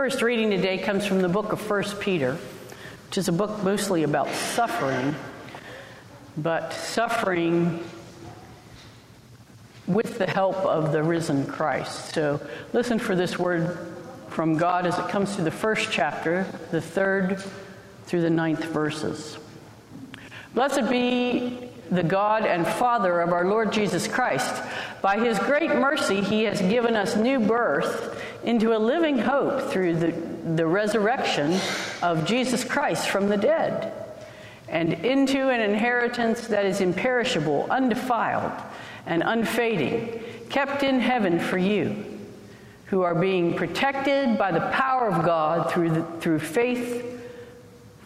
First reading today comes from the book of 1 Peter, which is a book mostly about suffering, but suffering with the help of the risen Christ. So listen for this word from God as it comes through the first chapter, the third through the ninth verses. Blessed be the God and Father of our Lord Jesus Christ. By his great mercy, he has given us new birth into a living hope through the, the resurrection of Jesus Christ from the dead and into an inheritance that is imperishable, undefiled, and unfading, kept in heaven for you, who are being protected by the power of God through, the, through faith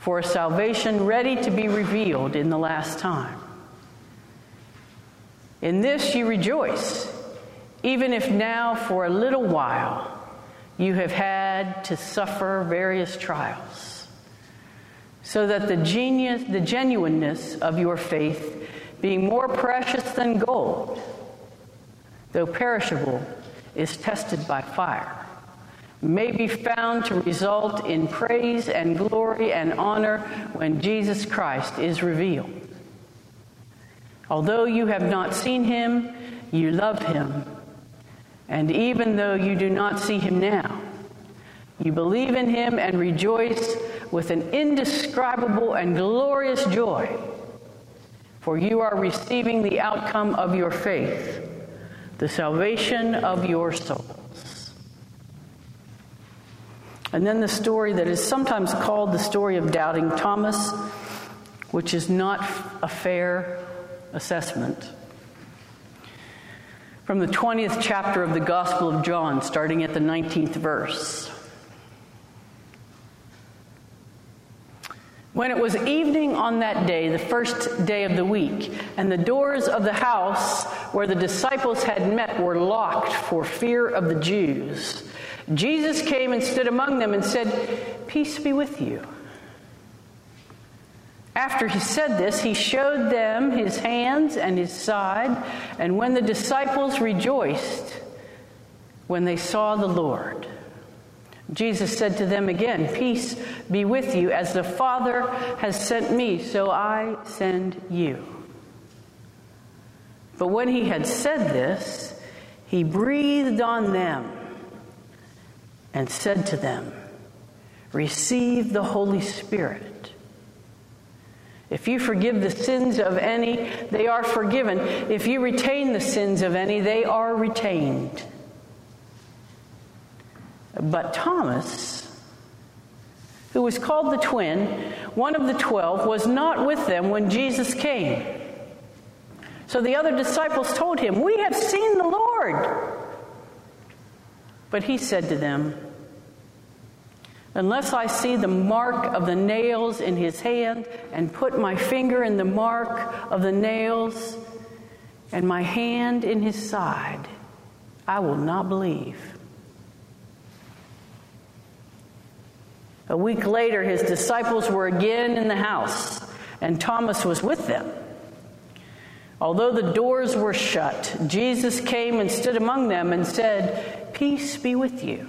for salvation ready to be revealed in the last time. In this you rejoice, even if now for a little while you have had to suffer various trials so that the genius, the genuineness of your faith, being more precious than gold, though perishable, is tested by fire, may be found to result in praise and glory and honor when Jesus Christ is revealed. Although you have not seen him, you love him. And even though you do not see him now, you believe in him and rejoice with an indescribable and glorious joy, for you are receiving the outcome of your faith, the salvation of your souls. And then the story that is sometimes called the story of doubting Thomas, which is not a fair assessment. From the 20th chapter of the Gospel of John, starting at the 19th verse. When it was evening on that day, the first day of the week, and the doors of the house where the disciples had met were locked for fear of the Jews, Jesus came and stood among them and said, Peace be with you. After he said this, he showed them his hands and his side, and when the disciples rejoiced when they saw the Lord, Jesus said to them again, Peace be with you. As the Father has sent me, so I send you. But when he had said this, he breathed on them and said to them, Receive the Holy Spirit. If you forgive the sins of any, they are forgiven. If you retain the sins of any, they are retained. But Thomas, who was called the twin, one of the twelve, was not with them when Jesus came. So the other disciples told him, We have seen the Lord. But he said to them, Unless I see the mark of the nails in his hand and put my finger in the mark of the nails and my hand in his side, I will not believe. A week later, his disciples were again in the house, and Thomas was with them. Although the doors were shut, Jesus came and stood among them and said, Peace be with you.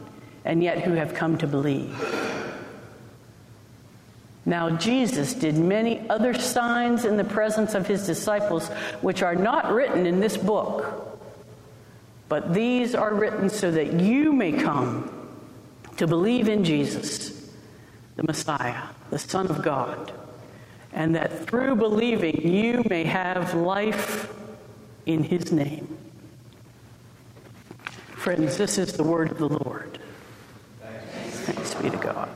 and yet who have come to believe. Now, Jesus did many other signs in the presence of his disciples, which are not written in this book, but these are written so that you may come to believe in Jesus, the Messiah, the Son of God, and that through believing you may have life in his name. Friends, this is the word of the Lord. Thanks be to God.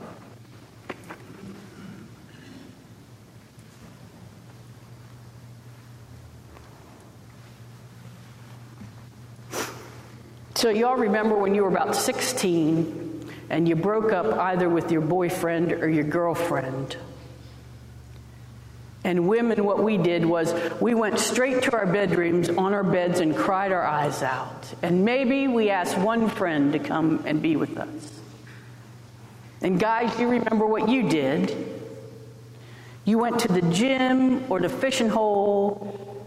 So, y'all remember when you were about 16 and you broke up either with your boyfriend or your girlfriend. And women, what we did was we went straight to our bedrooms on our beds and cried our eyes out. And maybe we asked one friend to come and be with us. And guys, you remember what you did. You went to the gym or the fishing hole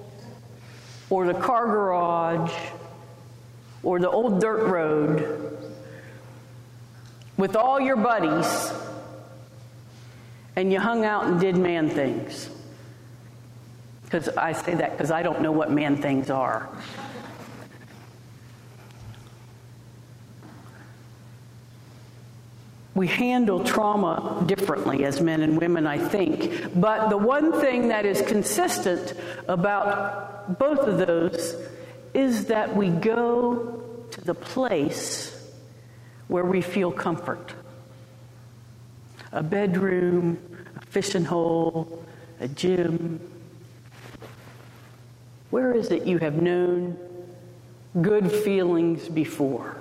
or the car garage or the old dirt road with all your buddies and you hung out and did man things. Because I say that because I don't know what man things are. We handle trauma differently as men and women, I think. But the one thing that is consistent about both of those is that we go to the place where we feel comfort a bedroom, a fishing hole, a gym. Where is it you have known good feelings before?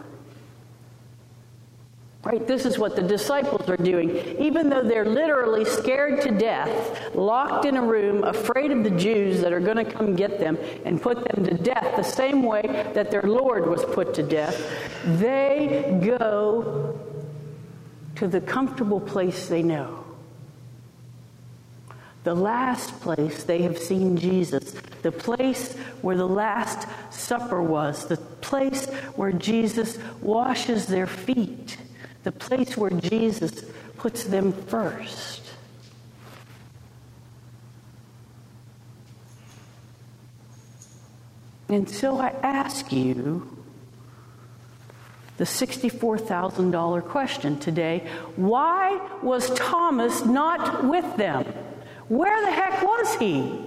Right? This is what the disciples are doing. Even though they're literally scared to death, locked in a room, afraid of the Jews that are going to come get them and put them to death, the same way that their Lord was put to death, they go to the comfortable place they know. The last place they have seen Jesus, the place where the Last Supper was, the place where Jesus washes their feet the place where Jesus puts them first. And so I ask you the $64,000 question today why was Thomas not with them? Where the heck was he?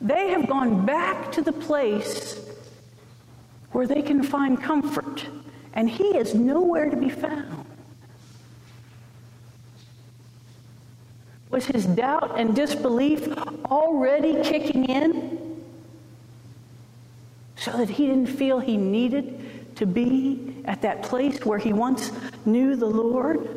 They have gone back to the place where they can find comfort and he is nowhere to be found. Was his doubt and disbelief already kicking in so that he didn't feel he needed to be at that place where he once knew the Lord?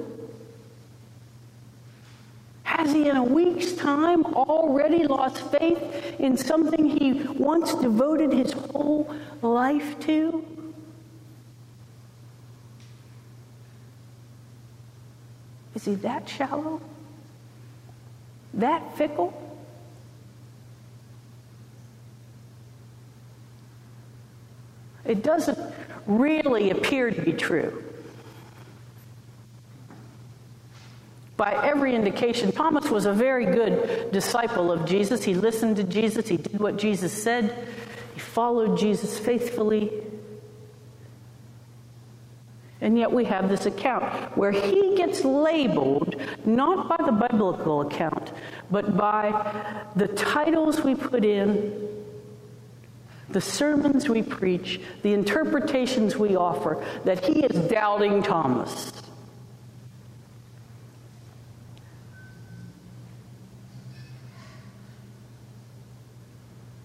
Has he, in a week's time, already lost faith in something he once devoted his whole life to? Is he that shallow? That fickle? It doesn't really appear to be true. By every indication, Thomas was a very good disciple of Jesus. He listened to Jesus, he did what Jesus said, he followed Jesus faithfully. And yet we have this account where he gets labeled not by the biblical account, but by the titles we put in, the sermons we preach, the interpretations we offer, that he is doubting Thomas.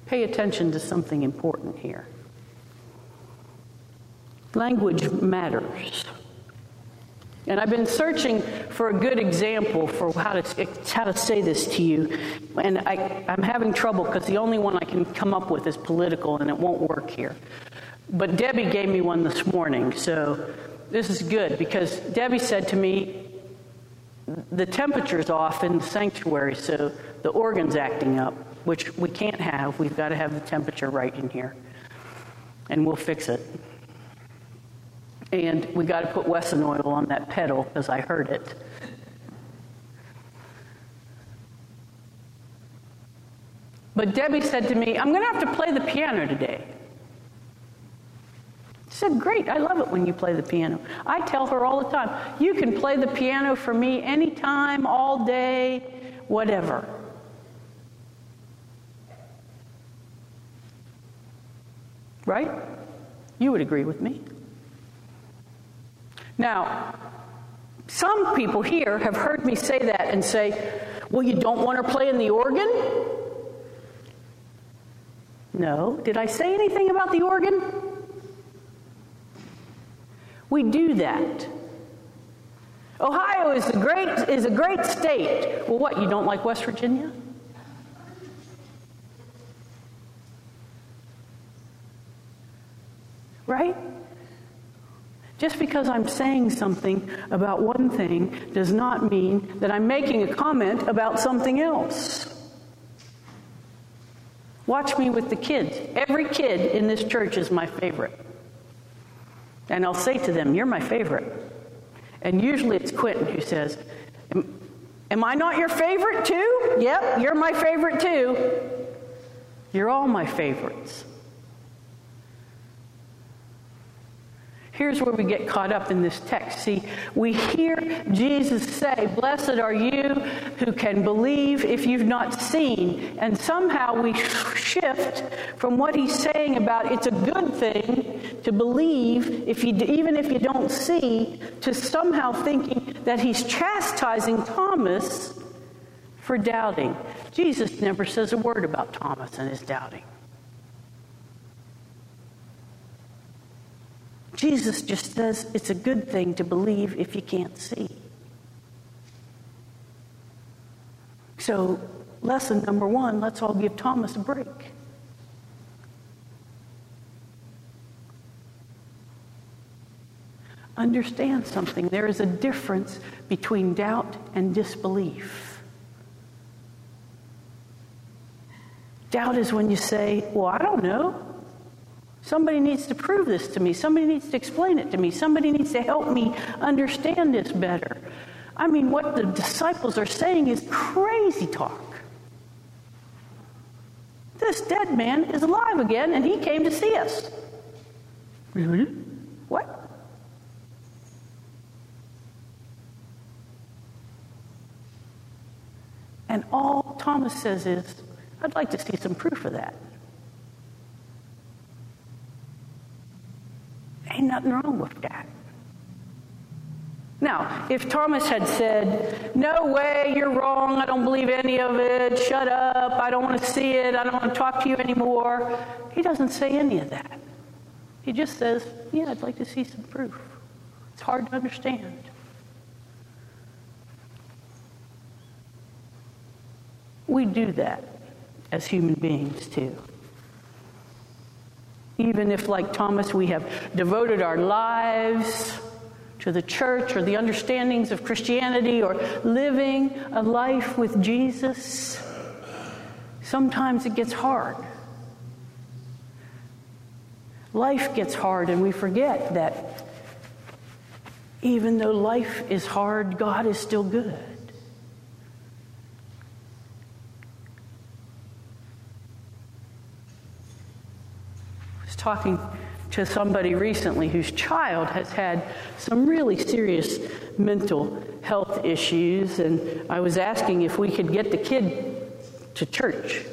Pay attention to something important here. Language matters. And I've been searching for a good example for how to, how to say this to you. And I, I'm having trouble because the only one I can come up with is political and it won't work here. But Debbie gave me one this morning, so this is good because Debbie said to me, the temperature's off in the sanctuary, so the organ's acting up, which we can't have. We've got to have the temperature right in here. And we'll fix it. And we got to put Wesson oil on that pedal because I heard it. But Debbie said to me, I'm going to have to play the piano today. I said, Great, I love it when you play the piano. I tell her all the time, You can play the piano for me anytime, all day, whatever. Right? You would agree with me. Now, some people here have heard me say that and say, Well, you don't want to play in the organ? No. Did I say anything about the organ? We do that. Ohio is a great is a great state. Well, what, you don't like West Virginia? Right? Just because I'm saying something about one thing does not mean that I'm making a comment about something else. Watch me with the kids. Every kid in this church is my favorite. And I'll say to them, You're my favorite. And usually it's Quentin who says, Am, am I not your favorite too? Yep, you're my favorite too. You're all my favorites. Here's where we get caught up in this text. See, we hear Jesus say, Blessed are you who can believe if you've not seen. And somehow we shift from what he's saying about it's a good thing to believe, if you, even if you don't see, to somehow thinking that he's chastising Thomas for doubting. Jesus never says a word about Thomas and his doubting. Jesus just says it's a good thing to believe if you can't see. So, lesson number one let's all give Thomas a break. Understand something. There is a difference between doubt and disbelief. Doubt is when you say, Well, I don't know. Somebody needs to prove this to me. Somebody needs to explain it to me. Somebody needs to help me understand this better. I mean, what the disciples are saying is crazy talk. This dead man is alive again, and he came to see us. Really? What? And all Thomas says is, I'd like to see some proof of that. Ain't nothing wrong with that. Now, if Thomas had said, No way, you're wrong, I don't believe any of it, shut up, I don't want to see it, I don't want to talk to you anymore, he doesn't say any of that. He just says, Yeah, I'd like to see some proof. It's hard to understand. We do that as human beings, too even if, like Thomas, we have devoted our lives to the church or the understandings of Christianity or living a life with Jesus, sometimes it gets hard. Life gets hard, and we forget that even though life is hard, God is still good. Talking to somebody recently whose child has had some really serious mental health issues, and I was asking if we could get the kid to church.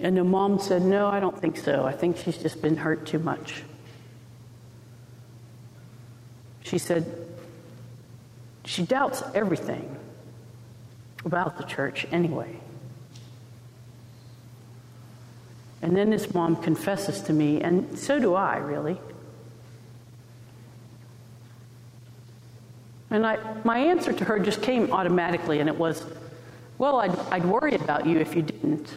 And the mom said, No, I don't think so. I think she's just been hurt too much. She said, She doubts everything about the church anyway. And then this mom confesses to me, and so do I, really. And I, my answer to her just came automatically, and it was, Well, I'd, I'd worry about you if you didn't.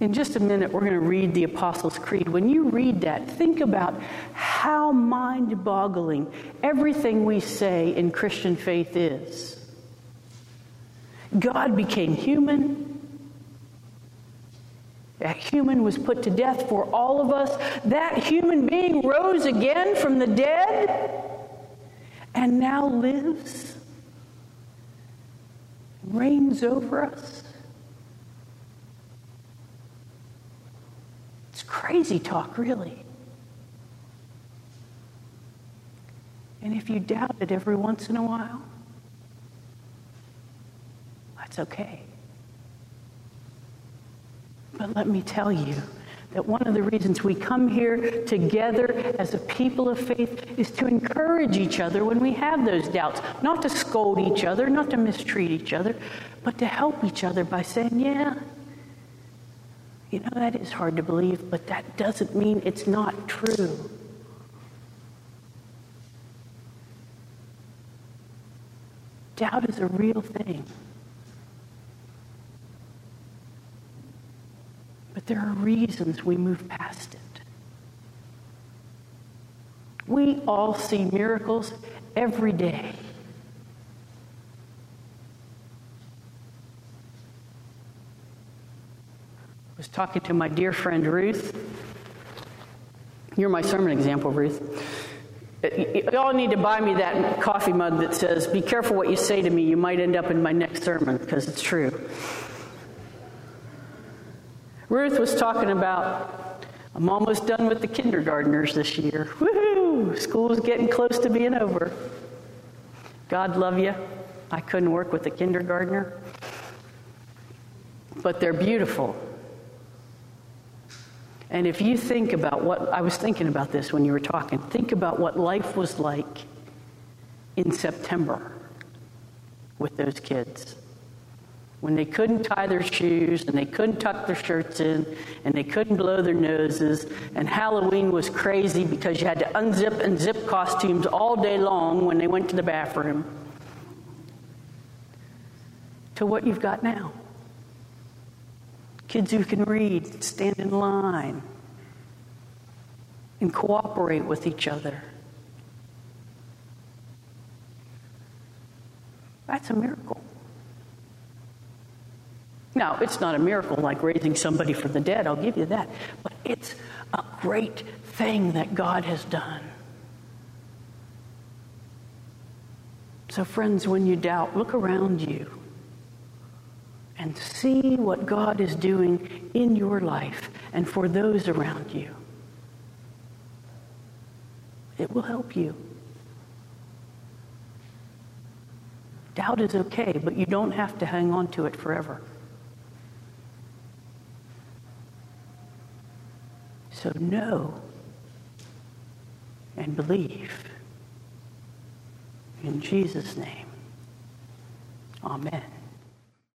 In just a minute, we're going to read the Apostles' Creed. When you read that, think about how mind boggling everything we say in Christian faith is. God became human. That human was put to death for all of us. That human being rose again from the dead and now lives, reigns over us. It's crazy talk, really. And if you doubt it every once in a while, that's okay. But let me tell you that one of the reasons we come here together as a people of faith is to encourage each other when we have those doubts. Not to scold each other, not to mistreat each other, but to help each other by saying, yeah, you know, that is hard to believe, but that doesn't mean it's not true. Doubt is a real thing. There are reasons we move past it. We all see miracles every day. I was talking to my dear friend Ruth, You're my sermon example, Ruth. Y'all need to buy me that coffee mug that says, Be careful what you say to me. You might end up in my next sermon, because it's true. Ruth was talking about, I'm almost done with the kindergartners this year. Woohoo! School's getting close to being over. God love you. I couldn't work with a kindergartner. But they're beautiful. And if you think about what I was thinking about this when you were talking, think about what life was like in September with those kids. When they couldn't tie their shoes and they couldn't tuck their shirts in and they couldn't blow their noses, and Halloween was crazy because you had to unzip and zip costumes all day long when they went to the bathroom, to what you've got now. Kids who can read, stand in line, and cooperate with each other. That's a miracle. Now, it's not a miracle like raising somebody from the dead, I'll give you that, but it's a great thing that God has done. So, friends, when you doubt, look around you and see what God is doing in your life and for those around you. It will help you. Doubt is okay, but you don't have to hang on to it forever. So know and believe. In Jesus' name, amen.